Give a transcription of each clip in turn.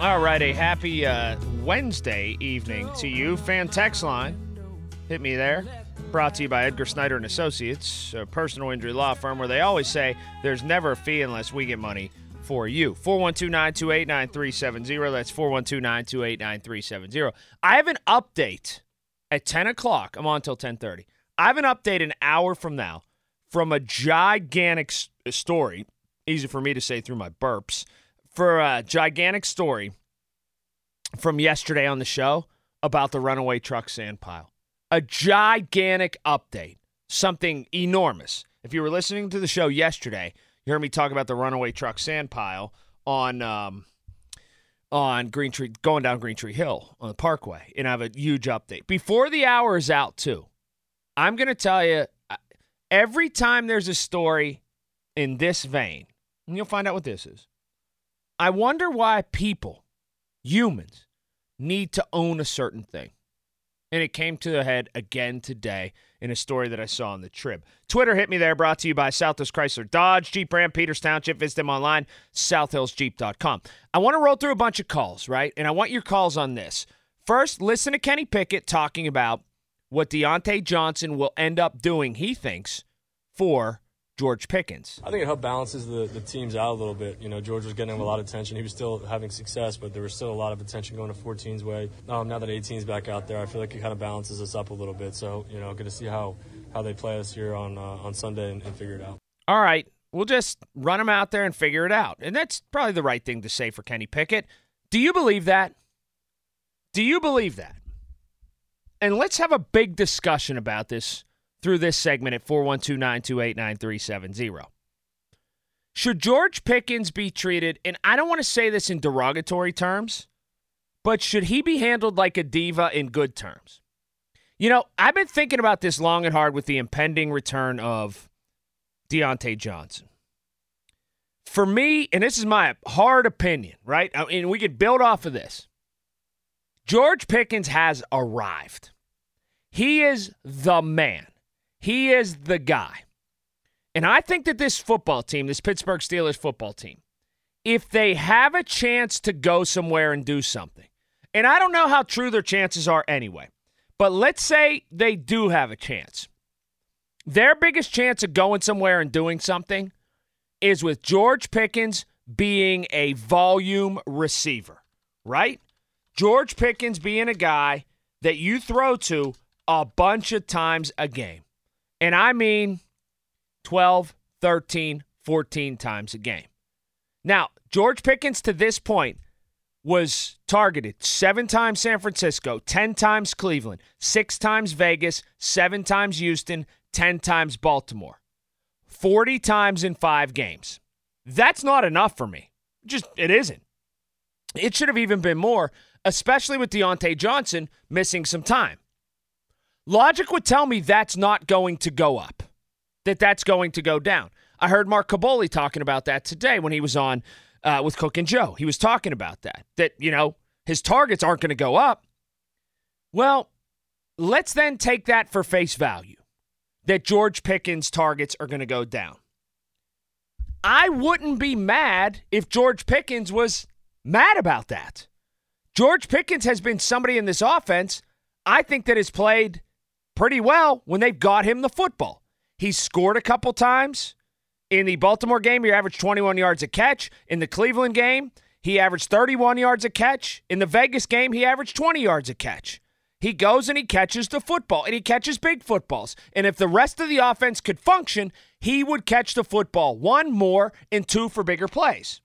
All right, a happy uh, Wednesday evening to you. Fan text line, hit me there. Brought to you by Edgar Snyder and Associates, a personal injury law firm where they always say there's never a fee unless we get money for you. 412-928-9370. That's 412-928-9370. I have an update at 10 o'clock. I'm on until 1030. I have an update an hour from now from a gigantic story. Easy for me to say through my burps. For a gigantic story from yesterday on the show about the runaway truck sand pile. A gigantic update. Something enormous. If you were listening to the show yesterday, you heard me talk about the runaway truck sand pile on um, on Green Tree, going down Green Tree Hill on the Parkway, and I have a huge update before the hour is out too. I'm going to tell you every time there's a story in this vein, and you'll find out what this is. I wonder why people, humans, need to own a certain thing. And it came to the head again today in a story that I saw on the trip. Twitter hit me there, brought to you by Southwest Chrysler Dodge, Jeep Ram, Peters Township. Visit them online, southhillsjeep.com. I want to roll through a bunch of calls, right? And I want your calls on this. First, listen to Kenny Pickett talking about what Diontae Johnson will end up doing, he thinks, for George Pickens. I think it helped balances the, the teams out a little bit. You know, George was getting a lot of attention. He was still having success, but there was still a lot of attention going to 14's way. Um, now that 18's back out there, I feel like it kind of balances us up a little bit. So, you know, going to see how, how they play us here on, uh, on Sunday and, and figure it out. All right. We'll just run them out there and figure it out. And that's probably the right thing to say for Kenny Pickett. Do you believe that? Do you believe that? and let's have a big discussion about this through this segment at 412 928 9370. Should George Pickens be treated, and I don't want to say this in derogatory terms, but should he be handled like a diva in good terms? You know, I've been thinking about this long and hard with the impending return of Diontae Johnson. For me, and this is my hard opinion, right? I mean, we could build off of this. George Pickens has arrived. He is the man. He is the guy. And I think that this football team, this Pittsburgh Steelers football team, if they have a chance to go somewhere and do something, and I don't know how true their chances are anyway, but let's say they do have a chance. Their biggest chance of going somewhere and doing something is with George Pickens being a volume receiver, right? George Pickens being a guy that you throw to a bunch of times a game. And I mean 12, 13, 14 times a game. Now, George Pickens to this point was targeted seven times San Francisco, 10 times Cleveland, six times Vegas, seven times Houston, 10 times Baltimore, 40 times in five games. That's not enough for me. Just, it isn't. It should have even been more especially with Diontae Johnson missing some time. Logic would tell me that's not going to go up, that that's going to go down. I heard Mark Kaboly talking about that today when he was on uh, with Cook and Joe. He was talking about that, that, you know, his targets aren't going to go up. Well, let's then take that for face value that George Pickens' targets are going to go down. I wouldn't be mad if George Pickens was mad about that. George Pickens has been somebody in this offense I think that has played pretty well when they've got him the football. He's scored a couple times. In the Baltimore game, he averaged 21 yards a catch. In the Cleveland game, he averaged 31 yards a catch. In the Vegas game, he averaged 20 yards a catch. He goes and he catches the football, and he catches big footballs. And if the rest of the offense could function, he would catch the football one more and two for bigger plays.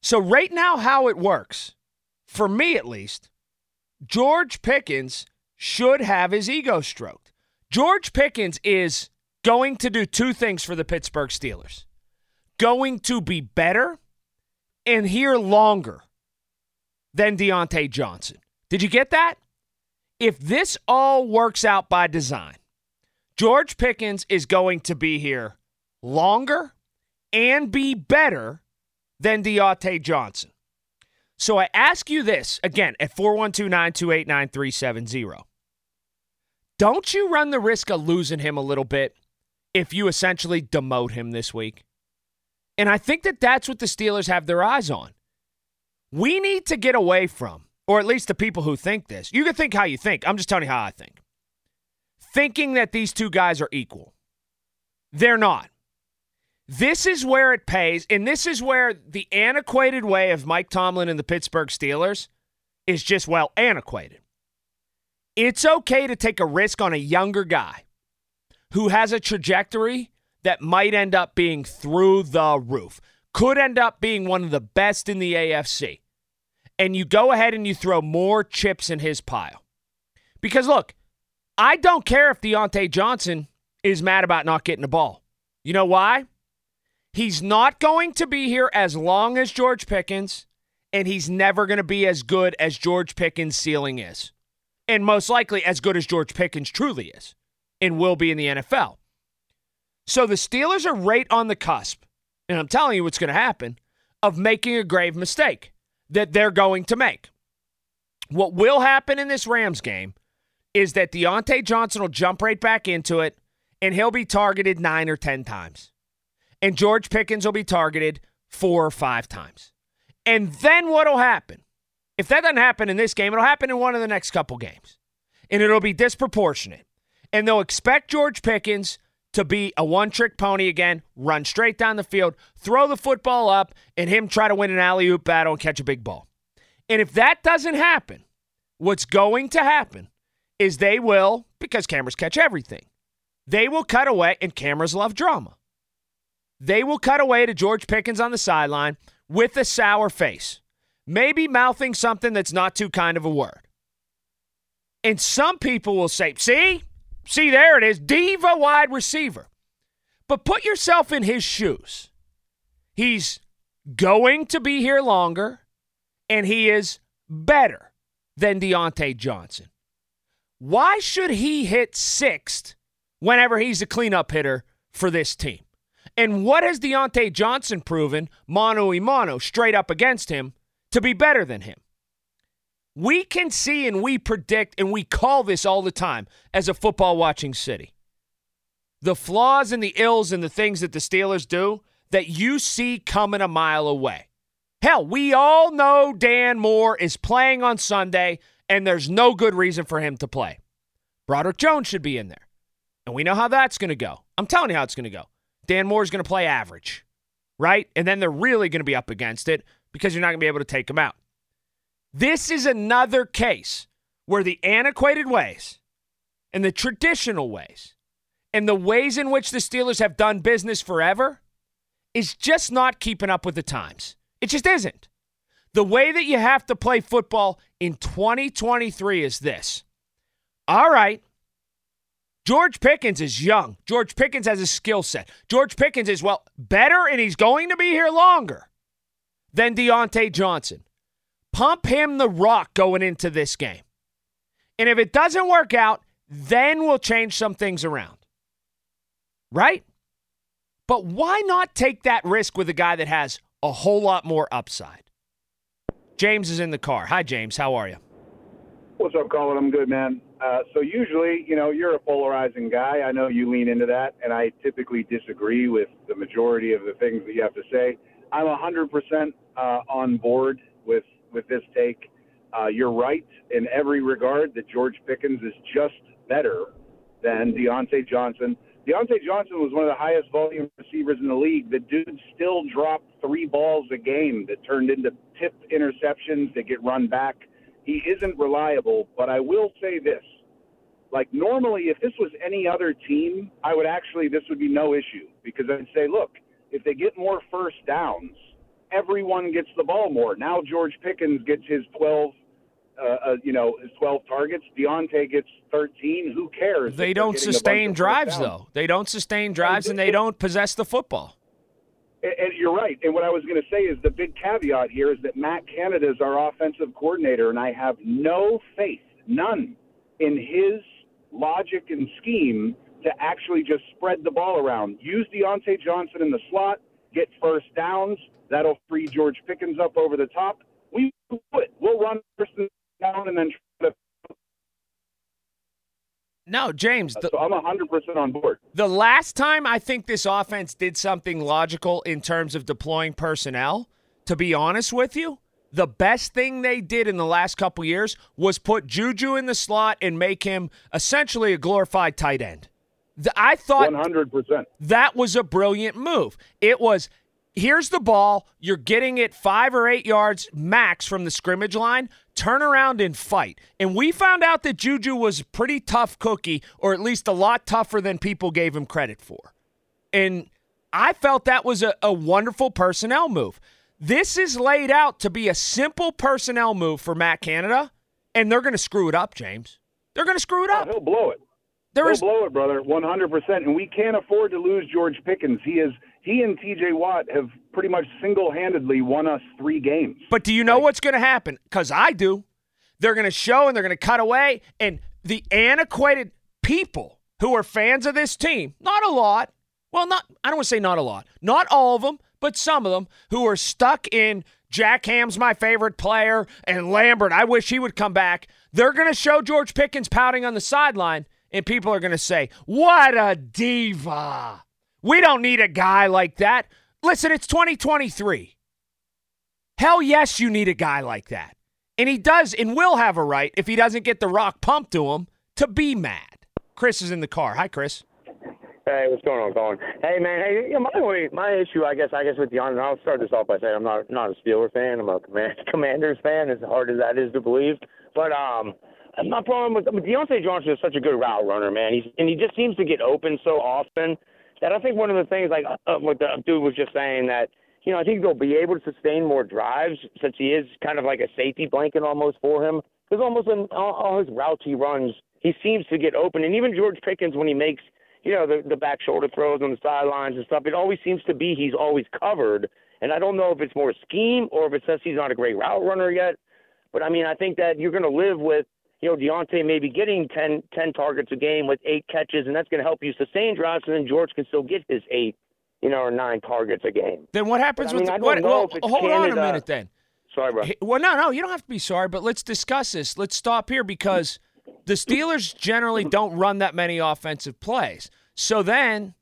So, right now, how it works, for me at least, George Pickens should have his ego stroked. George Pickens is going to do two things for the Pittsburgh Steelers going to be better and here longer than Diontae Johnson. Did you get that? If this all works out by design, George Pickens is going to be here longer and be better than Diontae Johnson. So I ask you this again at 412 928 9370. Don't you run the risk of losing him a little bit if you essentially demote him this week? And I think that that's what the Steelers have their eyes on. We need to get away from, or at least the people who think this. You can think how you think. I'm just telling you how I think. Thinking that these two guys are equal. They're not. This is where it pays, and this is where the antiquated way of Mike Tomlin and the Pittsburgh Steelers is just, well, antiquated. It's okay to take a risk on a younger guy who has a trajectory that might end up being through the roof, could end up being one of the best in the AFC. And you go ahead and you throw more chips in his pile. Because look, I don't care if Diontae Johnson is mad about not getting the ball. You know why? He's not going to be here as long as George Pickens, and he's never going to be as good as George Pickens' ceiling is. And most likely as good as George Pickens truly is and will be in the NFL. So the Steelers are right on the cusp, and I'm telling you what's going to happen, of making a grave mistake that they're going to make. What will happen in this Rams game is that Diontae Johnson will jump right back into it, and he'll be targeted nine or 10 times and George Pickens will be targeted four or five times. And then what'll happen? If that doesn't happen in this game, it'll happen in one of the next couple games. And it'll be disproportionate. And they'll expect George Pickens to be a one trick pony again, run straight down the field, throw the football up, and him try to win an alley oop battle and catch a big ball. And if that doesn't happen, what's going to happen is they will, because cameras catch everything, they will cut away, and cameras love drama. They will cut away to George Pickens on the sideline with a sour face, maybe mouthing something that's not too kind of a word. And some people will say, see, see, there it is, diva wide receiver. But put yourself in his shoes. He's going to be here longer, and he is better than Diontae Johnson. Why should he hit sixth whenever he's a cleanup hitter for this team? And what has Diontae Johnson proven, mano y mano, straight up against him, to be better than him? We can see and we predict and we call this all the time as a football watching city. The flaws and the ills and the things that the Steelers do that you see coming a mile away. Hell, we all know Dan Moore is playing on Sunday and there's no good reason for him to play. Broderick Jones should be in there. And we know how that's going to go. I'm telling you how it's going to go. Dan Moore's going to play average, right? And then they're really going to be up against it because you're not going to be able to take them out. This is another case where the antiquated ways and the traditional ways and the ways in which the Steelers have done business forever is just not keeping up with the times. It just isn't. The way that you have to play football in 2023 is this. All right, George Pickens is young. George Pickens has a skill set. George Pickens is, well, better and he's going to be here longer than Diontae Johnson. Pump him the rock going into this game. And if it doesn't work out, then we'll change some things around. Right? But why not take that risk with a guy that has a whole lot more upside? James is in the car. Hi, James. How are you? What's up, Colin? I'm good, man. Uh, so usually, you know, you're a polarizing guy. I know you lean into that, and I typically disagree with the majority of the things that you have to say. I'm 100% uh, on board with with this take. Uh, you're right in every regard that George Pickens is just better than Diontae Johnson. Diontae Johnson was one of the highest volume receivers in the league. The dude still dropped three balls a game that turned into tipped interceptions that get run back. He isn't reliable, but I will say this. Like normally if this was any other team, I would actually this would be no issue because I'd say, look, if they get more first downs, everyone gets the ball more. Now George Pickens gets his 12 uh, uh, you know, his 12 targets. Diontae gets 13. Who cares? They don't sustain drives, though. They don't sustain drives, and, and they don't possess the football. And, and you're right. And what I was going to say is the big caveat here is that Matt Canada is our offensive coordinator, and I have no faith, none, in his logic and scheme to actually just spread the ball around. Use Diontae Johnson in the slot, get first downs. That'll free George Pickens up over the top. We will it. We'll run first down and then try to. No, James. The, so I'm 100% on board. The last time I think this offense did something logical in terms of deploying personnel, to be honest with you, the best thing they did in the last couple years was put Juju in the slot and make him essentially a glorified tight end. I thought 100%. That was a brilliant move. It was here's the ball. You're getting it five or eight yards max from the scrimmage line. Turn around and fight. And we found out that Juju was a pretty tough cookie, or at least a lot tougher than people gave him credit for. And I felt that was a, a wonderful personnel move. This is laid out to be a simple personnel move for Matt Canada, and they're going to screw it up, James. They're going to screw it oh, up. Oh, he'll blow it. There is... blow it, brother, 100%. And we can't afford to lose George Pickens. He is – he and TJ Watt have pretty much single handedly won us three games. But do you know like, what's going to happen? Because I do. They're going to show and they're going to cut away. And the antiquated people who are fans of this team, not a lot, well, not, I don't want to say not a lot, not all of them, but some of them who are stuck in Jack Ham's my favorite player and Lambert, I wish he would come back. They're going to show George Pickens pouting on the sideline, and people are going to say, What a diva. We don't need a guy like that. Listen, it's 2023. Hell yes, you need a guy like that. And he does and will have a right, if he doesn't get the rock pumped to him, to be mad. Chris is in the car. Hi, Chris. Hey, what's going on, Colin? Hey, man. Hey, you know, my my issue, I guess, I guess with Deion, and I'll start this off by saying I'm not not a Steeler fan. I'm a Commanders fan, as hard as that is to believe. But um, my problem with Diontae Johnson is such a good route runner, man. He's and he just seems to get open so often that I think one of the things, like uh, what the dude was just saying, that you know I think they'll be able to sustain more drives since he is kind of like a safety blanket almost for him. Because almost in all, all his routes he runs, he seems to get open, and even George Pickens when he makes you know the the back shoulder throws on the sidelines and stuff, it always seems to be he's always covered. And I don't know if it's more scheme or if it says he's not a great route runner yet. But I mean, I think that you're going to live with you know, Diontae may be getting 10, 10 targets a game with eight catches, and that's going to help you sustain drives, and then George can still get his eight, you know, or nine targets a game. Then what happens but, with I mean, the, what, well, hold Canada. on a minute then. Sorry, bro. Well, no, no, you don't have to be sorry, but let's discuss this. Let's stop here because the Steelers generally don't run that many offensive plays. So then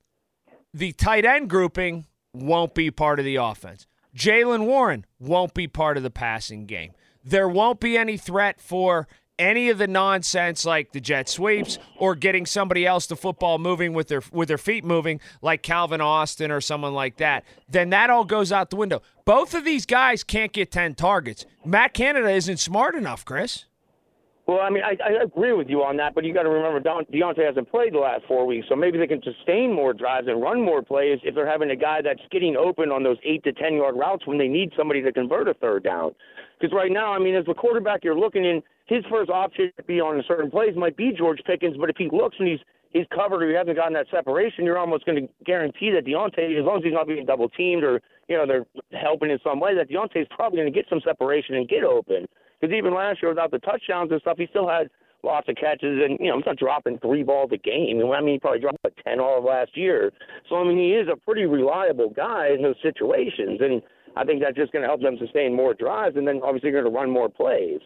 the tight end grouping won't be part of the offense. Jaylen Warren won't be part of the passing game. There won't be any threat for any of the nonsense like the jet sweeps or getting somebody else the football moving with their with their feet moving like Calvin Austin or someone like that, then that all goes out the window. Both of these guys can't get 10 targets. Matt Canada isn't smart enough, Chris. Well, I mean, I, I agree with you on that, but you got to remember Diontae hasn't played the last four weeks, so maybe they can sustain more drives and run more plays if they're having a guy that's getting open on those eight to ten yard routes when they need somebody to convert a third down. Because right now, I mean, as the quarterback, you're looking in his first option to be on a certain plays might be George Pickens, but if he looks and he's he's covered or he hasn't gotten that separation, you're almost going to guarantee that Diontae, as long as he's not being double teamed or you know they're helping in some way, that Diontae is probably going to get some separation and get open. Because even last year, without the touchdowns and stuff, he still had lots of catches, and you know he's not dropping three balls a game. I mean, he probably dropped like ten all of last year. So I mean, he is a pretty reliable guy in those situations, and I think that's just going to help them sustain more drives, and then obviously you're going to run more plays.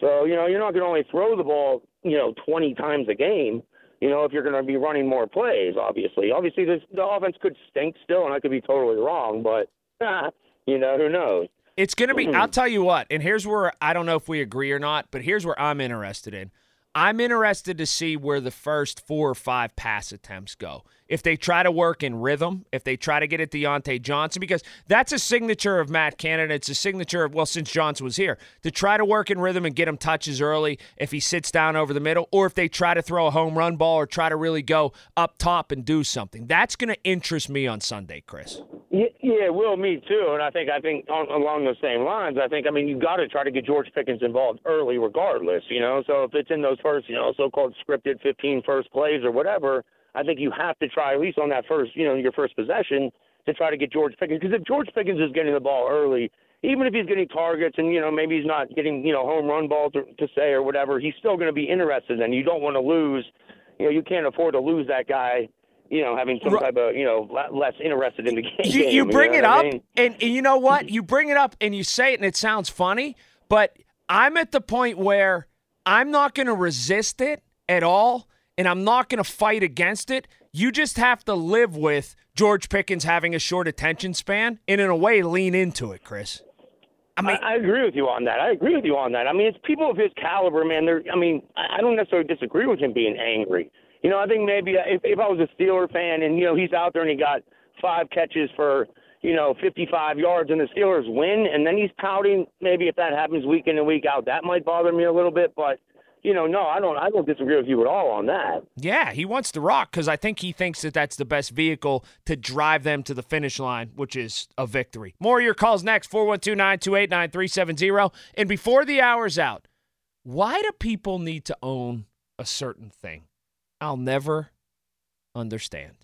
So, you know, you're not going to only throw the ball, you know, 20 times a game, you know, if you're going to be running more plays, obviously. Obviously, this, the offense could stink still, and I could be totally wrong, but, ah, you know, who knows? It's going to be, I'll hmm. tell you what, and here's where I don't know if we agree or not, but here's where I'm interested in. I'm interested to see where the first four or five pass attempts go. If they try to work in rhythm, if they try to get at Diontae Johnson, because that's a signature of Matt Canada. It's a signature of, well, since Johnson was here, to try to work in rhythm and get him touches early if he sits down over the middle, or if they try to throw a home run ball or try to really go up top and do something. That's going to interest me on Sunday, Chris. Yeah, yeah, will me too. And I think I think on, along those same lines, I think I mean you've got to try to get George Pickens involved early, regardless. You know, so if it's in those first, you know, so-called scripted 15 first plays or whatever, I think you have to try at least on that first, you know, your first possession to try to get George Pickens. Because if George Pickens is getting the ball early, even if he's getting targets and you know maybe he's not getting you know home run balls to, to say or whatever, he's still going to be interested. And you don't want to lose. You know, you can't afford to lose that guy you know, having some type of, you know, less interested in the game. You, you bring you it up, I mean? and, and you know what? Mm-hmm. You bring it up and you say it, and it sounds funny, but I'm at the point where I'm not going to resist it at all, and I'm not going to fight against it. You just have to live with George Pickens having a short attention span, and in a way, lean into it, Chris. I mean, I, I agree with you on that. I agree with you on that. I mean, it's people of his caliber, man. They're, I mean, I don't necessarily disagree with him being angry. You know, I think maybe uh, if, if I was a Steeler fan and you know he's out there and he got five catches for you know 55 yards and the Steelers win, and then he's pouting. Maybe if that happens week in and week out, that might bother me a little bit. But you know, no, I don't. I don't disagree with you at all on that. Yeah, he wants to rock because I think he thinks that that's the best vehicle to drive them to the finish line, which is a victory. More of your calls next 412 928 9370. And before the hour's out, why do people need to own a certain thing? I'll never understand.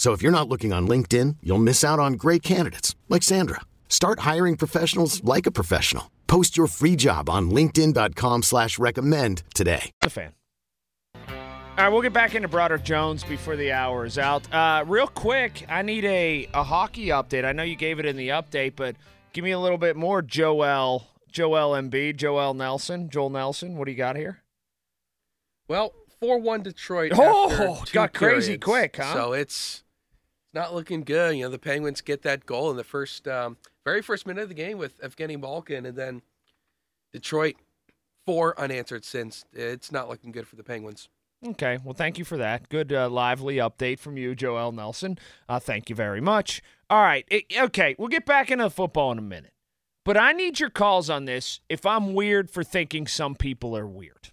So if you're not looking on LinkedIn, you'll miss out on great candidates like Sandra. Start hiring professionals like a professional. Post your free job on linkedin.com slash recommend today. a fan. All right, we'll get back into Broderick Jones before the hour is out. Uh, real quick, I need a, a hockey update. I know you gave it in the update, but give me a little bit more. Joel, Joel MB, Joel Nelson, Joel Nelson. What do you got here? Well, 4 1 Detroit. Oh, after two got crazy quick, huh? So it's not looking good. You know, the Penguins get that goal in the first, um, very first minute of the game with Evgeny Malkin, and then Detroit, four unanswered since. It's not looking good for the Penguins. Okay, well, thank you for that. Good, uh, lively update from you, Joel Nelson. Uh, thank you very much. All right, it, okay, we'll get back into football in a minute. But I need your calls on this if I'm weird for thinking some people are weird.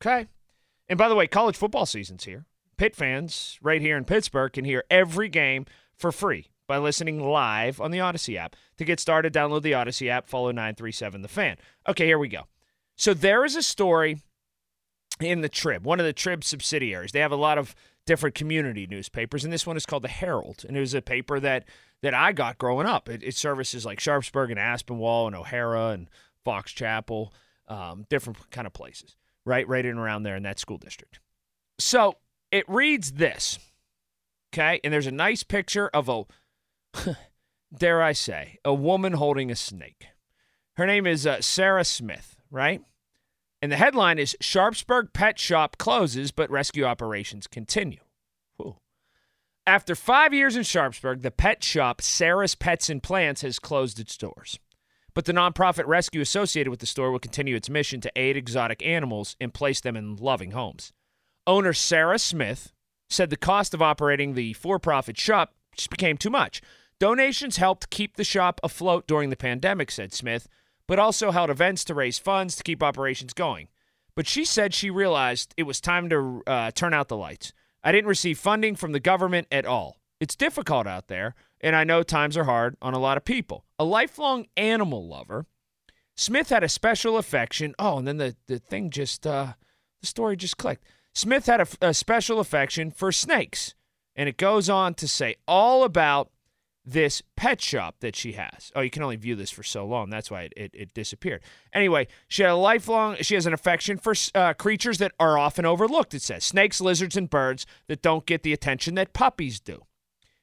Okay? And by the way, college football season's here. Pitt fans right here in Pittsburgh can hear every game for free by listening live on the Audacy app. To get started, download the Audacy app, follow 937 The Fan. Okay, here we go. So there is a story in the Trib, one of the Trib subsidiaries. They have a lot of different community newspapers, and this one is called the Herald, and it was a paper that that I got growing up. It, it services like Sharpsburg and Aspinwall and O'Hara and Fox Chapel, um, different kind of places, right, right in around there in that school district. So it reads this, okay, and there's a nice picture of a, dare I say, a woman holding a snake. Her name is uh, Sarah Smith, right? And the headline is Sharpsburg Pet Shop closes, but rescue operations continue. After five years in Sharpsburg, the pet shop Sarah's Pets and Plants has closed its doors. But the nonprofit rescue associated with the store will continue its mission to aid exotic animals and place them in loving homes. Owner Sarah Smith said the cost of operating the for profit shop just became too much. Donations helped keep the shop afloat during the pandemic, said Smith, but also held events to raise funds to keep operations going. But she said she realized it was time to uh, turn out the lights. I didn't receive funding from the government at all. It's difficult out there, and I know times are hard on a lot of people. A lifelong animal lover, Smith had a special affection. Oh, and then the, the thing just, uh, the story just clicked. Smith had a, a special affection for snakes. And it goes on to say all about this pet shop that she has. Oh, you can only view this for so long. That's why it, it, it disappeared. Anyway, she had a lifelong, she has an affection for uh, creatures that are often overlooked, it says snakes, lizards, and birds that don't get the attention that puppies do.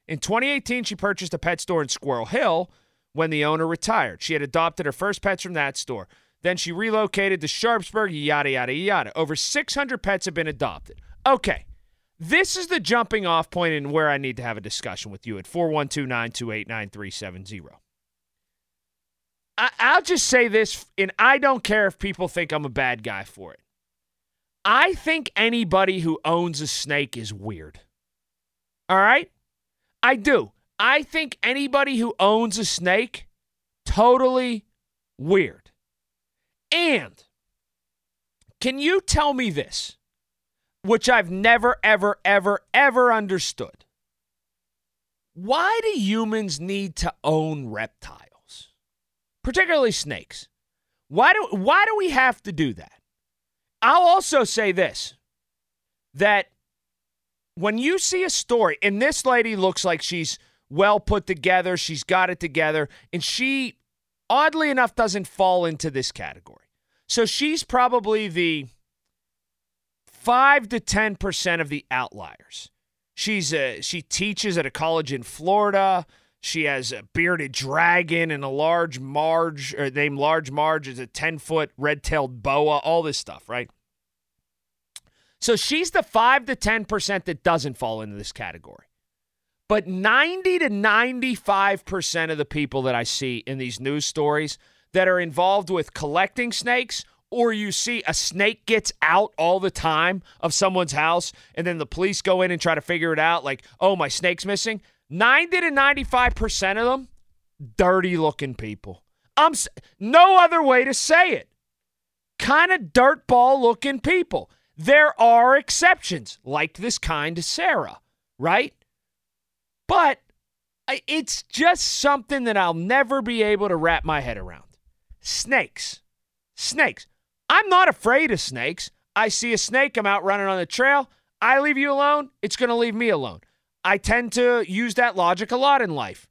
In 2018, she purchased a pet store in Squirrel Hill when the owner retired. She had adopted her first pets from that store. Then she relocated to Sharpsburg, yada, yada, yada. Over 600 pets have been adopted. Okay. This is the jumping off point and where I need to have a discussion with you at 412 928 9370. I'll just say this, and I don't care if people think I'm a bad guy for it. I think anybody who owns a snake is weird. All right? I do. I think anybody who owns a snake, totally weird. And can you tell me this? which I've never, ever, ever, ever understood. Why do humans need to own reptiles, particularly snakes? Why do, why do we have to do that? I'll also say this that when you see a story, and this lady looks like she's well put together, she's got it together, and she, oddly enough, doesn't fall into this category. So she's probably the 5 to 10% of the outliers. She's a, she teaches at a college in Florida. She has a bearded dragon and a large Marge, or named Large Marge is a 10 foot red tailed boa, all this stuff, right? So she's the 5 to 10% that doesn't fall into this category. But 90 to 95% of the people that I see in these news stories that are involved with collecting snakes or you see a snake gets out all the time of someone's house and then the police go in and try to figure it out like oh my snake's missing. 90 to 95% of them dirty looking people. I'm no other way to say it. Kind of dirtball looking people. There are exceptions like this kind of sarah right but it's just something that i'll never be able to wrap my head around snakes snakes I'm not afraid of snakes. I see a snake, I'm out running on the trail. I leave you alone, it's going to leave me alone. I tend to use that logic a lot in life.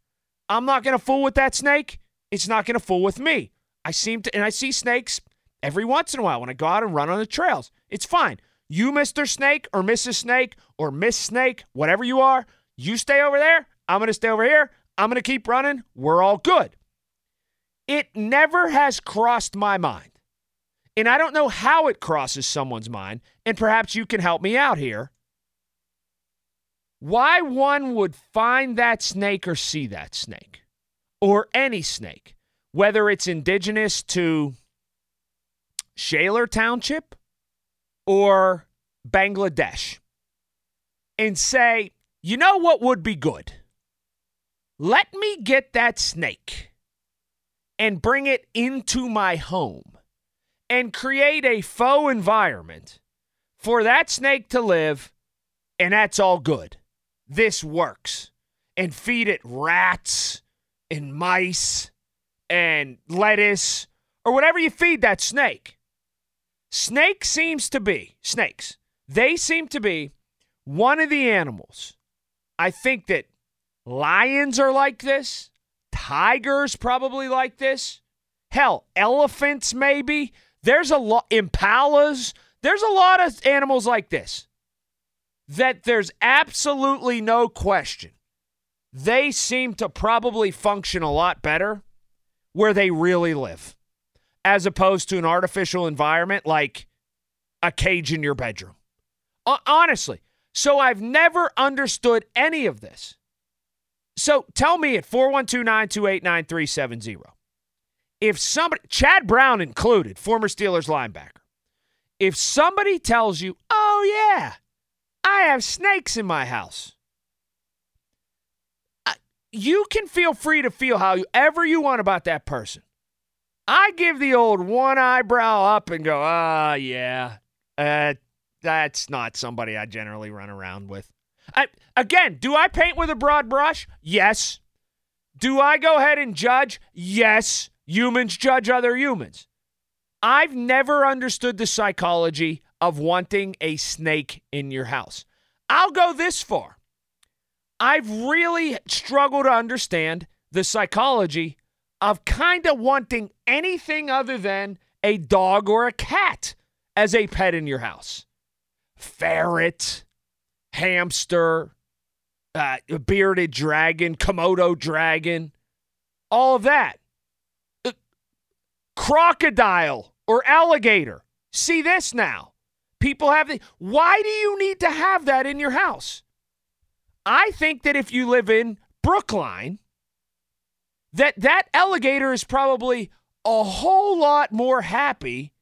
I'm not going to fool with that snake. It's not going to fool with me. I seem to, and I see snakes every once in a while when I go out and run on the trails. It's fine. You, Mr. Snake or Mrs. Snake or Miss Snake, whatever you are, you stay over there. I'm going to stay over here. I'm going to keep running. We're all good. It never has crossed my mind and I don't know how it crosses someone's mind, and perhaps you can help me out here. Why one would find that snake or see that snake, or any snake, whether it's indigenous to Shaler Township or Bangladesh, and say, you know what would be good? Let me get that snake and bring it into my home and create a faux environment for that snake to live, and that's all good. This works. And feed it rats and mice and lettuce or whatever you feed that snake. Snake seems to be, snakes, they seem to be one of the animals. I think that lions are like this, tigers probably like this, hell, elephants maybe. There's a lot, impalas, there's a lot of animals like this that there's absolutely no question. They seem to probably function a lot better where they really live as opposed to an artificial environment like a cage in your bedroom. Honestly, So I've never understood any of this. So tell me at 412 928 9370 if somebody, Chad Brown included, former Steelers linebacker, if somebody tells you, oh, yeah, I have snakes in my house, you can feel free to feel however you want about that person. I give the old one eyebrow up and go, ah, yeah, uh, that's not somebody I generally run around with. I, again, do I paint with a broad brush? Yes. Do I go ahead and judge? Yes. Humans judge other humans. I've never understood the psychology of wanting a snake in your house. I'll go this far. I've really struggled to understand the psychology of kind of wanting anything other than a dog or a cat as a pet in your house. Ferret, hamster, uh, bearded dragon, Komodo dragon, all of that. Uh, crocodile or alligator. See this now. People have the. Why do you need to have that in your house? I think that if you live in Brookline, that that alligator is probably a whole lot more happy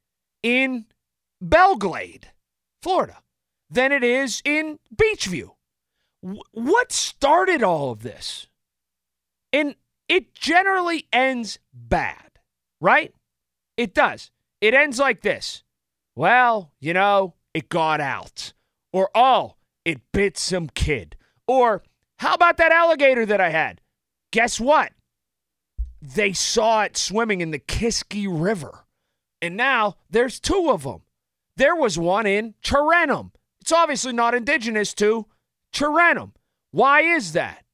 in Belle Glade, Florida, than it is in Beechview. W- what started all of this? And it generally ends bad, right? It does. It ends like this. Well, you know, it got out. Or, oh, it bit some kid. Or, how about that alligator that I had? Guess what? They saw it swimming in the Kiski River. And now there's two of them. There was one in Tarentum. It's obviously not indigenous to Tarentum. Why is that?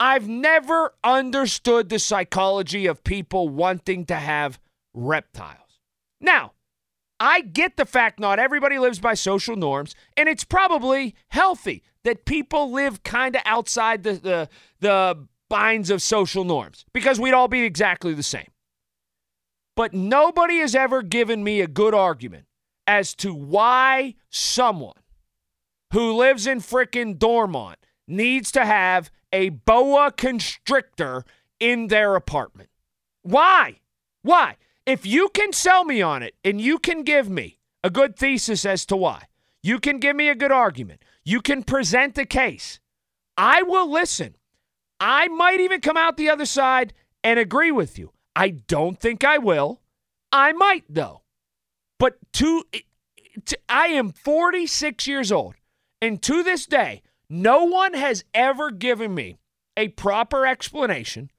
I've never understood the psychology of people wanting to have reptiles. Now, I get the fact not everybody lives by social norms, and it's probably healthy that people live kind of outside the, the, the binds of social norms because we'd all be exactly the same. But nobody has ever given me a good argument as to why someone who lives in frickin' Dormont needs to have a boa constrictor in their apartment. Why? Why? If you can sell me on it and you can give me a good thesis as to why, you can give me a good argument, you can present a case, I will listen. I might even come out the other side and agree with you. I don't think I will. I might, though. But to, to I am 46 years old, and to this day, no one has ever given me a proper explanation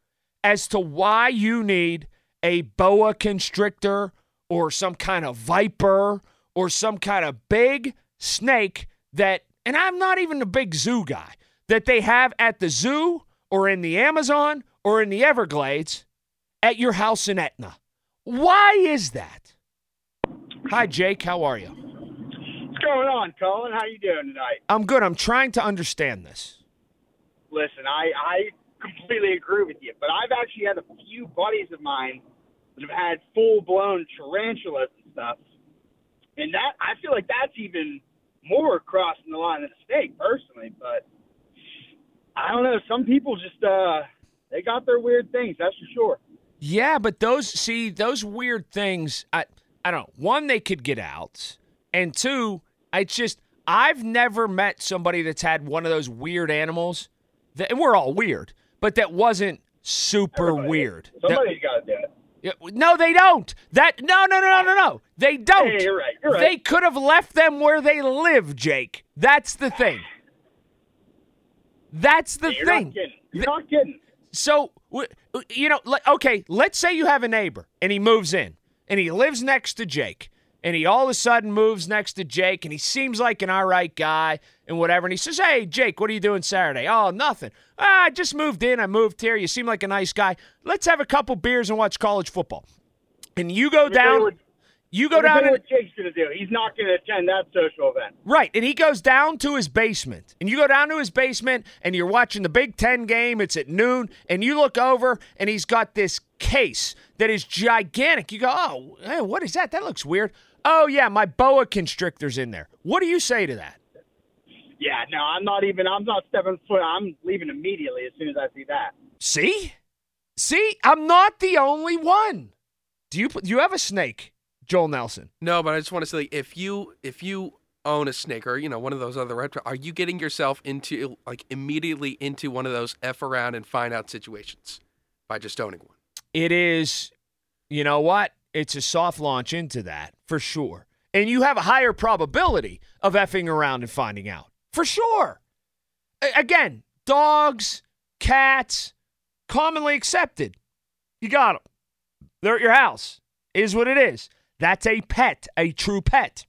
as to why you need a boa constrictor or some kind of viper or some kind of big snake that, and I'm not even a big zoo guy, that they have at the zoo or in the Amazon or in the Everglades at your house in Etna. Why is that? Hi, Jake. How are you? What's going on, Colin? How you doing tonight? I'm good. I'm trying to understand this. Listen, I, I completely agree with you, but I've actually had a few buddies of mine that have had full blown tarantulas and stuff. And that I feel like that's even more crossing the line than a snake, personally. But I don't know. Some people just uh they got their weird things, that's for sure. Yeah, but those see those weird things. I I don't know. One, they could get out, and two, I just I've never met somebody that's had one of those weird animals. That, and we're all weird, but that wasn't super Everybody. weird. Somebody's got to do it. Yeah, No, they don't. That no, no, no, no, no, no. They don't. Hey, you're right, you're right. They could have left them where they live, Jake. That's the thing. That's the You're thing. not kidding. You're not kidding. So, you know, okay, let's say you have a neighbor and he moves in and he lives next to Jake and he all of a sudden moves next to Jake and he seems like an all right guy and whatever. And he says, Hey, Jake, what are you doing Saturday? Oh, nothing. Ah, I just moved in. I moved here. You seem like a nice guy. Let's have a couple beers and watch college football. And you go Let me tell down. you go let me tell down what Jake's going to do. He's not going to attend that social event. Right. And he goes down to his basement. And you go down to his basement and you're watching the Big Ten game. It's at noon. And you look over and he's got this case that is gigantic. You go, oh, hey, what is that? That looks weird. Oh, yeah, my boa constrictor's in there. What do you say to that? Yeah, no, I'm not even. I'm not stepping foot. I'm leaving immediately as soon as I see that. See? See? I'm not the only one. Do you do you have a snake, Joel Nelson? No, but I just want to say, if you if you own a snake or you know one of those other reptiles, are you getting yourself into like immediately into one of those f around and find out situations by just owning one? It is, you know what? It's a soft launch into that for sure. And you have a higher probability of effing around and finding out for sure. A- again, dogs, cats, commonly accepted. You got them. They're at your house. Is what it is. That's a pet, a true pet.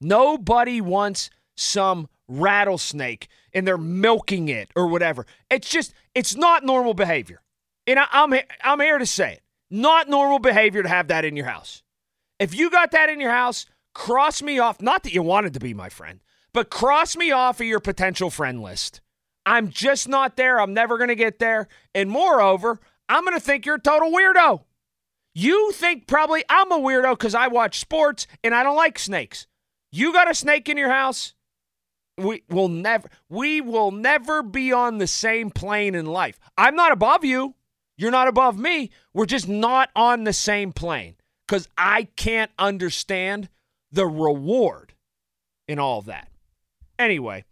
Nobody wants some rattlesnake and they're milking it or whatever. It's just, it's not normal behavior. And I, I'm, I'm here to say it. Not normal behavior to have that in your house. If you got that in your house, cross me off. Not that you wanted to be my friend, but cross me off of your potential friend list. I'm just not there. I'm never going to get there. And moreover, I'm going to think you're a total weirdo. You think probably I'm a weirdo because I watch sports and I don't like snakes. You got a snake in your house? We will never we will never be on the same plane in life. I'm not above you. You're not above me. We're just not on the same plane cuz I can't understand the reward in all of that. Anyway,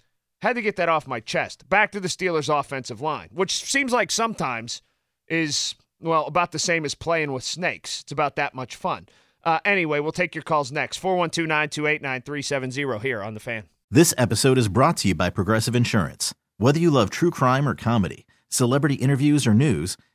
had to get that off my chest. Back to the Steelers offensive line, which seems like sometimes is well about the same as playing with snakes. It's about that much fun. Uh, anyway, we'll take your calls next. 412 928 9370 here on the fan. This episode is brought to you by Progressive Insurance. Whether you love true crime or comedy, celebrity interviews or news,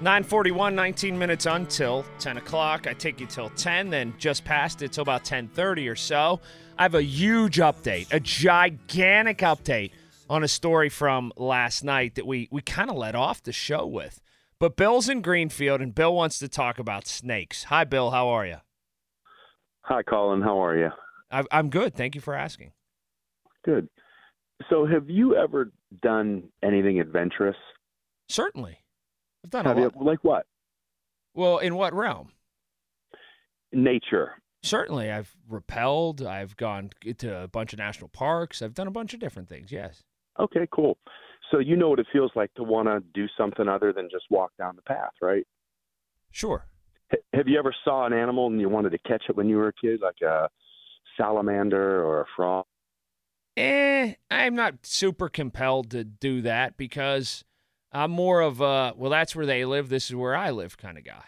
941, 19 minutes until 10 o'clock. I take you till 10, then just past it till about 1030 or so. I have a huge update, a gigantic update on a story from last night that we, we kind of let off the show with. But Bill's in Greenfield, and Bill wants to talk about snakes. Hi, Bill. How are you? Hi, Colin. How are you? I, I'm good. Thank you for asking. Good. So, have you ever done anything adventurous? Certainly. I've done Have a you, lot. like what? Well, in what realm? Nature. Certainly. I've repelled. I've gone to a bunch of national parks. I've done a bunch of different things, yes. Okay, cool. So you know what it feels like to want to do something other than just walk down the path, right? Sure. H- have you ever saw an animal and you wanted to catch it when you were a kid, like a salamander or a frog? Eh, I'm not super compelled to do that because I'm more of a, well, that's where they live. This is where I live kind of guy.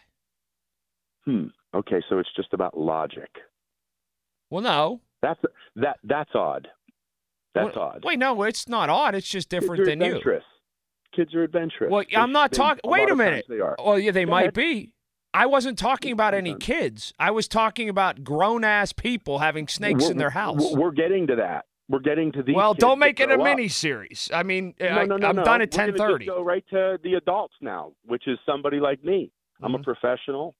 Hmm. Okay, so it's just about logic. Well, no. That's that. That's odd. That's Well, odd. Wait, no, it's not odd. It's just different than you. Kids are adventurous. Well, They- I'm not talking. Wait lot a minute. They are. Well, yeah, they Go might ahead. be. I wasn't talking about any kids. I was talking about grown ass people having snakes We're- in their house. We're getting to that. We're getting to these. well, don't make it a up. mini series. I mean, No, I, no, no, I'm no. done at just 10:30. Go right to the adults now, which is somebody like me. I'm Mm-hmm. a professional.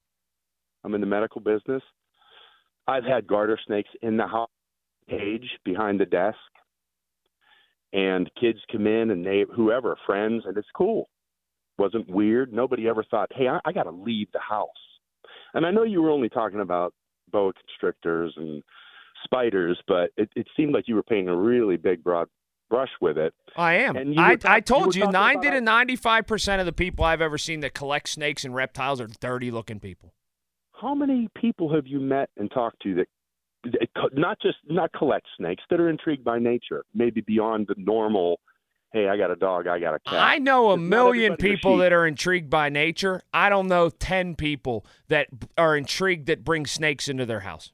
I'm in the medical business. I've had garter snakes in the house cage behind the desk, and kids come in and they whoever friends, and it's cool. Wasn't weird. Nobody ever thought, hey, I, I got to leave the house. And I know you were only talking about boa constrictors and spiders, but it, it seemed like you were painting a really big broad brush with it. I am. And you I, talk- I told you, talking ninety to ninety-five percent of the people I've ever seen that collect snakes and reptiles are dirty-looking people. How many people have you met and talked to that, that co- not just not collect snakes that are intrigued by nature, maybe beyond the normal hey, I got a dog, I got a cat. I know a million people that are intrigued by nature. I don't know 10 people that are intrigued that bring snakes into their house.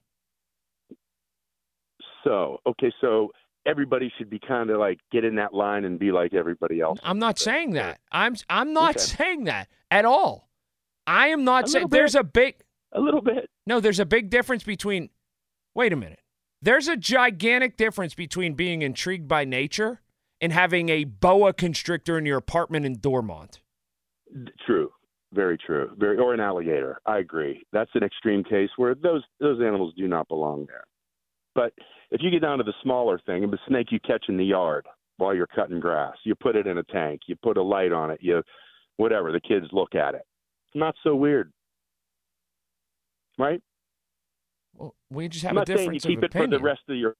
So, okay, so everybody should be kind of like get in that line and be like everybody else. I'm not saying that. I'm I'm not Okay. saying that at all. I am not saying there's a big A little bit. No, there's a big difference between Wait a minute. There's a gigantic difference between being intrigued by nature and having a boa constrictor in your apartment in Dormont. True. Very true. Very or an alligator. I agree. That's an extreme case where those those animals do not belong there. But if you get down to the smaller thing, the snake you catch in the yard while you're cutting grass, you put it in a tank, you put a light on it, you whatever, the kids look at it. It's not so weird. Right? Well, we just have I'm a saying you difference keep it for the rest of your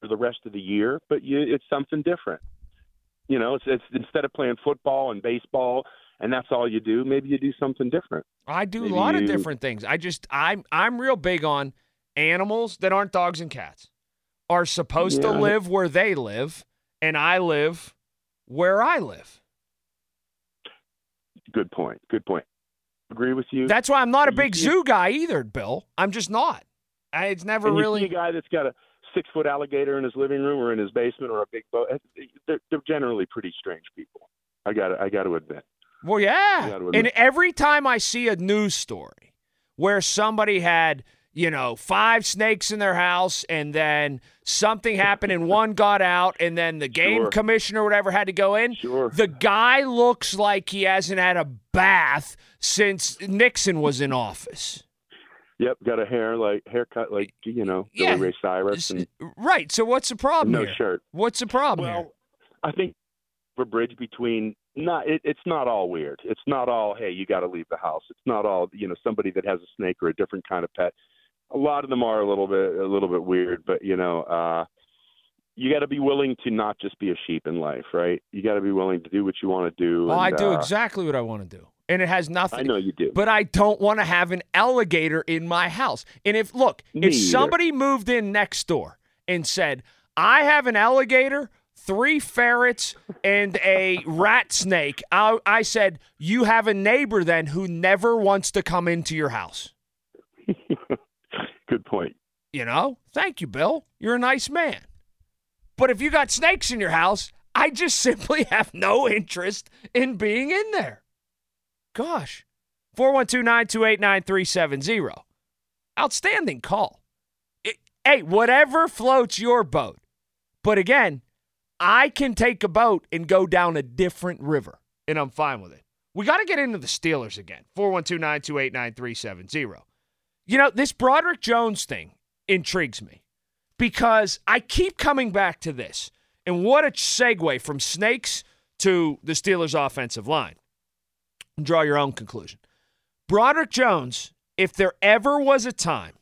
for the rest of the year, but you, it's something different. You know, it's, it's instead of playing football and baseball and that's all you do, maybe you do something different. I do Maybe a lot of different things. I just I'm I'm real big on animals that aren't dogs and cats are supposed to live where they live and I live where I live. Good point. Good point. Agree with you. That's why I'm not a big zoo guy either, Bill. I'm just not. I, it's never really a guy that's got a six foot alligator in his living room or in his basement or a big boat. They're, they're generally pretty strange people. I got I got to admit. Well, yeah. Gotta And every time I see a news story where somebody had, you know, five snakes in their house and then something happened and one got out and then the game Sure. commissioner or whatever had to go in, Sure. the guy looks like he hasn't had a bath since Nixon was in office. Yep, got a hair like haircut like you know Billy Yeah. Ray Cyrus and Right. So what's the problem no here? shirt. What's the problem here? Well, I think a bridge between not it, it's not all weird. It's not all hey you got to leave the house. It's not all you know somebody that has a snake or a different kind of pet. A lot of them are a little bit a little bit weird, but you know uh you got to be willing to not just be a sheep in life, right? You got to be willing to do what you want to do. Well, I do uh, exactly what I want to do. And it has nothing. I know you do. But I don't want to have an alligator in my house. And if, look, Me if either. somebody moved in next door and said, I have an alligator, three ferrets, and a rat snake, I, I said, you have a neighbor then who never wants to come into your house. Good point. You know? Thank you, Bill. You're a nice man. But if you got snakes in your house, I just simply have no interest in being in there. Gosh. 412 928 9370. Outstanding call. It- hey, whatever floats your boat. But again, I can take a boat and go down a different river, and I'm fine with it. We got to get into the Steelers again. 412 928 9370. You know, this Broderick Jones thing intrigues me because I keep coming back to this. And what a segue from snakes to the Steelers' offensive line. Draw your own conclusion. Broderick Jones, if there ever was a time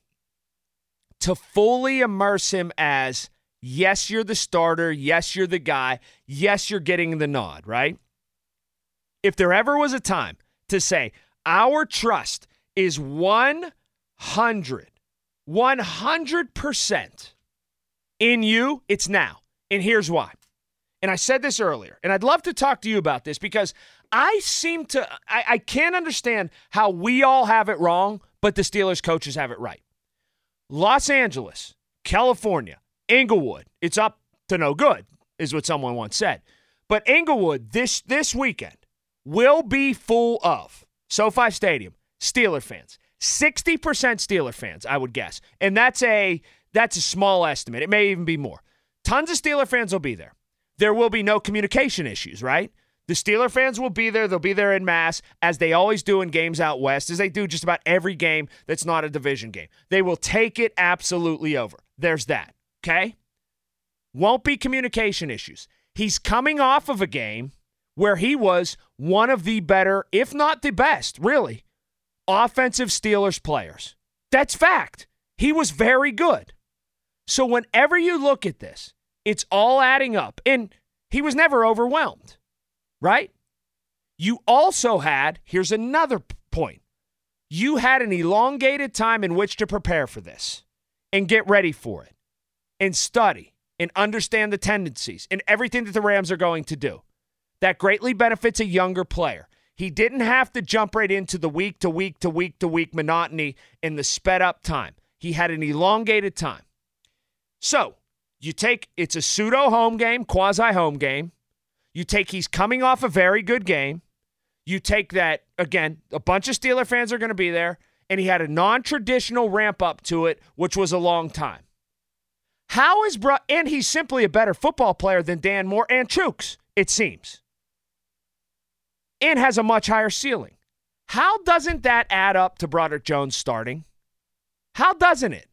to fully immerse him as, yes, you're the starter, yes, you're the guy, yes, you're getting the nod, right? If there ever was a time to say, our trust is 100, 100% in you, it's now. And here's why. And I said this earlier, and I'd love to talk to you about this because I seem to, I, I can't understand how we all have it wrong, but the Steelers coaches have it right. Los Angeles, California, Inglewood, it's up to no good, is what someone once said. But Inglewood this this weekend will be full of SoFi Stadium Steeler fans. 60% Steeler fans, I would guess. And that's a that's a small estimate. It may even be more. Tons of Steeler fans will be there. There will be no communication issues, right? The Steeler fans will be there. They'll be there in mass, as they always do in games out west, as they do just about every game that's not a division game. They will take it absolutely over. There's that. Okay? Won't be communication issues. He's coming off of a game where he was one of the better, if not the best, really, offensive Steelers players. That's fact. He was very good. So whenever you look at this, it's all adding up. And he was never overwhelmed, right? You also had, here's another point. You had an elongated time in which to prepare for this and get ready for it and study and understand the tendencies and everything that the Rams are going to do. That greatly benefits a younger player. He didn't have to jump right into the week to week to week to week monotony in the sped up time. He had an elongated time. So you take it's a pseudo home game, quasi home game. You take he's coming off a very good game. You take that again, a bunch of Steeler fans are going to be there, and he had a non-traditional ramp up to it, which was a long time. How is Bro and he's simply a better football player than Dan Moore and Chuks, it seems. And has a much higher ceiling. How doesn't that add up to Broderick Jones starting? How doesn't it?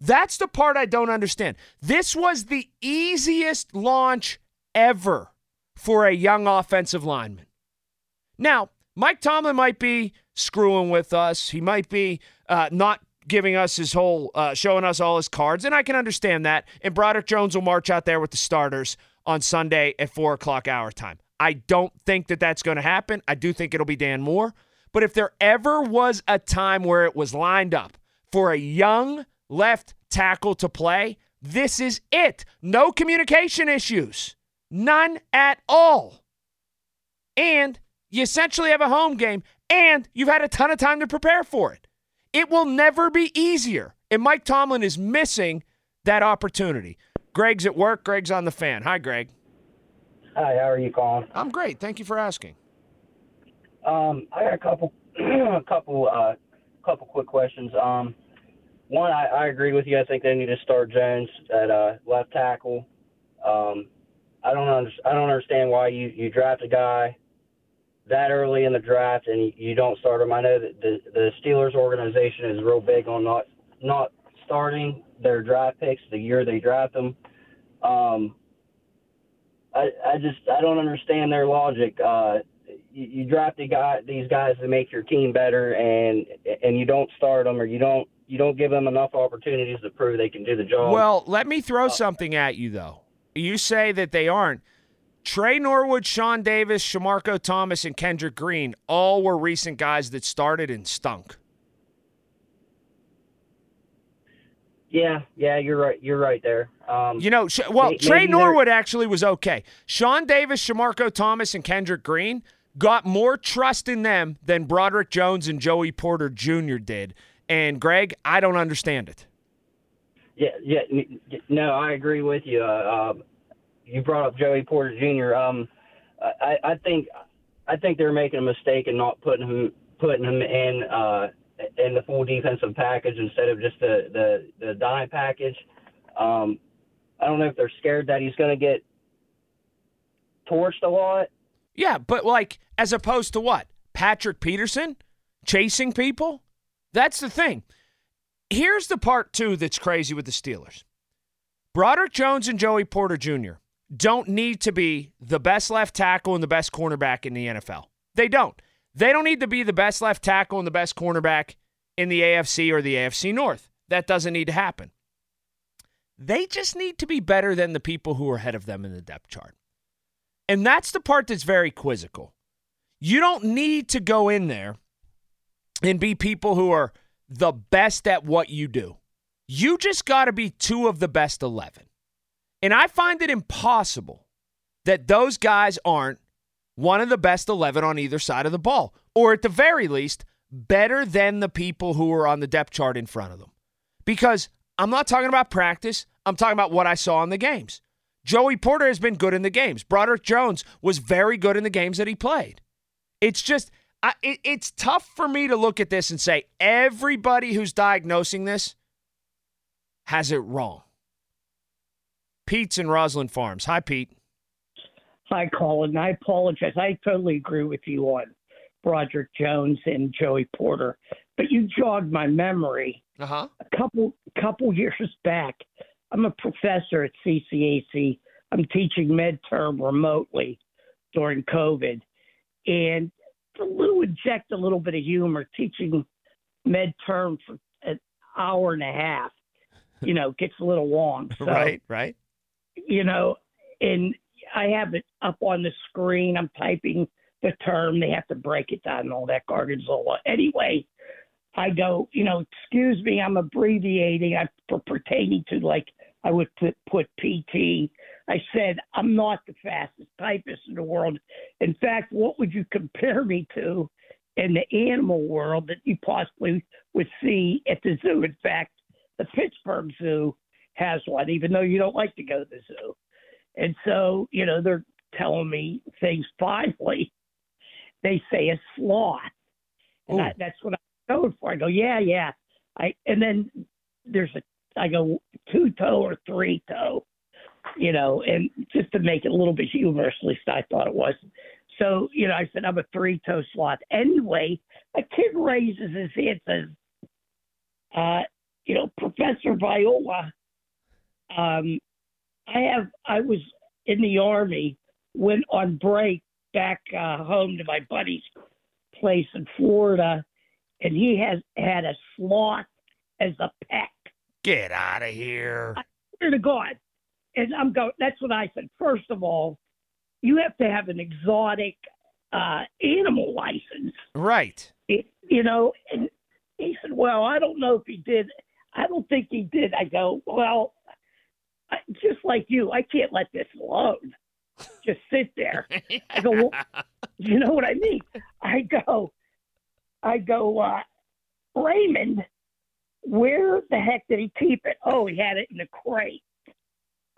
That's the part I don't understand. This was the easiest launch ever for a young offensive lineman. Now, Mike Tomlin might be screwing with us. He might be uh, not giving us his whole, uh, showing us all his cards, and I can understand that. And Broderick Jones will march out there with the starters on Sunday at four o'clock hour time. I don't think that that's going to happen. I do think it'll be Dan Moore. But if there ever was a time where it was lined up for a young left tackle to play, this is it. No communication issues, none at all. And you essentially have a home game, and you've had a ton of time to prepare for it. It will never be easier. And Mike Tomlin is missing that opportunity. Greg's at work. Greg's on the fan. Hi, Greg. Hi, how are you, Colin? I'm great. Thank you for asking. Um, I got a couple, a couple, uh, couple quick questions. Um, one, I, I agree with you. I think they need to start Jones at uh, left tackle. Um, I don't under, I don't understand why you you draft a guy that early in the draft and you, you don't start him. I know that the the Steelers organization is real big on not not starting their draft picks the year they draft them. Um, I I just I don't understand their logic. Uh, you, you draft a guy, these guys to make your team better, and and you don't start them or you don't you don't give them enough opportunities to prove they can do the job. Well, let me throw something at you though. You say that they aren't. Tre Norwood, Sean Davis, Shamarko Thomas, and Kendrick Green all were recent guys that started and stunk. Yeah, yeah, you're right. You're right there. Um, You know, well, Tre maybe Norwood actually was okay. Sean Davis, Shamarko Thomas, and Kendrick Green got more trust in them than Broderick Jones and Joey Porter Jr. did. And Greg, I don't understand it. Yeah, yeah, no, I agree with you. Uh, um, you brought up Joey Porter Jr. Um, I, I think I think they're making a mistake in not putting him putting him in uh, in the full defensive package instead of just the the, the dime package. Um, I don't know if they're scared that he's going to get torched a lot. Yeah, but like as opposed to what? Patrick Peterson chasing people? That's the thing. Here's the part two that's crazy with the Steelers. Broderick Jones and Joey Porter Jr. don't need to be the best left tackle and the best cornerback in the NFL. They don't. They don't need to be the best left tackle and the best cornerback in the AFC or the AFC North. That doesn't need to happen. They just need to be better than the people who are ahead of them in the depth chart. And that's the part that's very quizzical. You don't need to go in there and be people who are the best at what you do. You just got to be two of the best 11. And I find it impossible that those guys aren't one of the best 11 on either side of the ball, or at the very least, better than the people who are on the depth chart in front of them. Because I'm not talking about practice, I'm talking about what I saw in the games. Joey Porter has been good in the games. Broderick Jones was very good in the games that he played. It's just, I, it, it's tough for me to look at this and say everybody who's diagnosing this has it wrong. Pete's in Rosslyn Farms. Hi, Pete. Hi, Colin. I apologize. I totally agree with you on Broderick Jones and Joey Porter, but you jogged my memory. Uh huh. A couple couple years back, I'm a professor at CCAC. I'm teaching midterm remotely during COVID, and a little inject a little bit of humor. Teaching midterm for an hour and a half, you know, gets a little long. So, right, right. you know, and I have it up on the screen. I'm typing the term. They have to break it down and all that garganzola. Anyway, I go, you know, excuse me, I'm abbreviating. I for pertaining to like I would put put PT. I said I'm not the fastest typist in the world, In fact, what would you compare me to in the animal world that you possibly would see at the zoo? In fact, the Pittsburgh Zoo has one, even though you don't like to go to the zoo. And so, you know, they're telling me things finally. They say a sloth. And I, that's what I'm going for. I go, yeah, yeah. I and then there's a I go two toe or three toe, you know, and just to make it a little bit humorous, at least I thought it was. So, you know, I said I'm a three toe sloth. Anyway, a kid raises his hand and says, uh, you know, Professor Viola, um, I have I was in the army, went on break back uh, home to my buddy's place in Florida, and he has had a sloth as a pet. Get out of here. I swear to God. And I'm going, that's what I said. First of all, you have to have an exotic uh, animal license. Right. It, you know, and he said, well, I don't know if he did. I don't think he did. I go, well, I, just like you, I can't let this alone. Just sit there. I go, well, you know what I mean? I go, I go, uh, Raymond, where the heck did he keep it? Oh, he had it in the crate.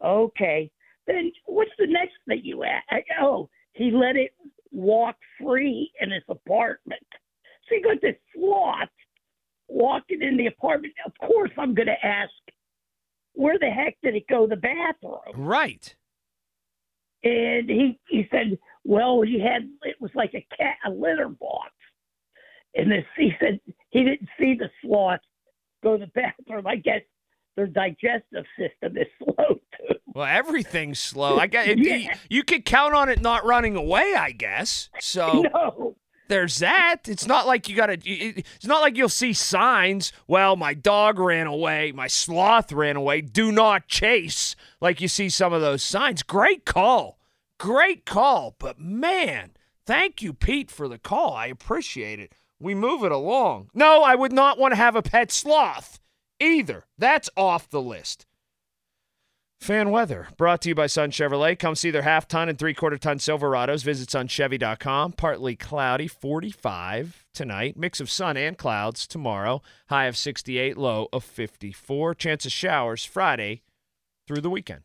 Okay. Then what's the next thing you ask? Oh, he let it walk free in his apartment. So you got this sloth walking in the apartment. Of course, I'm going to ask, where the heck did it go to the bathroom? Right. And he he said, well, he had it was like a cat a litter box, and this he said he didn't see the sloth go to the bathroom. I guess their digestive system is slow too. Well, everything's slow. I guess Yeah. you, you could count on it not running away. I guess so. No. There's that. It's not like you got to. It's not like you'll see signs. Well, my dog ran away. My sloth ran away. Do not chase. Like you see some of those signs. Great call. Great call. But man, thank you, Pete, for the call. I appreciate it. We move it along. No, I would not want to have a pet sloth either. That's off the list. Fan weather brought to you by Sun Chevrolet. Come see their half ton and three quarter ton Silverados. Visit sunchevy.com. Partly cloudy, 45 tonight. Mix of sun and clouds tomorrow. High of 68, low of 54. Chance of showers Friday through the weekend.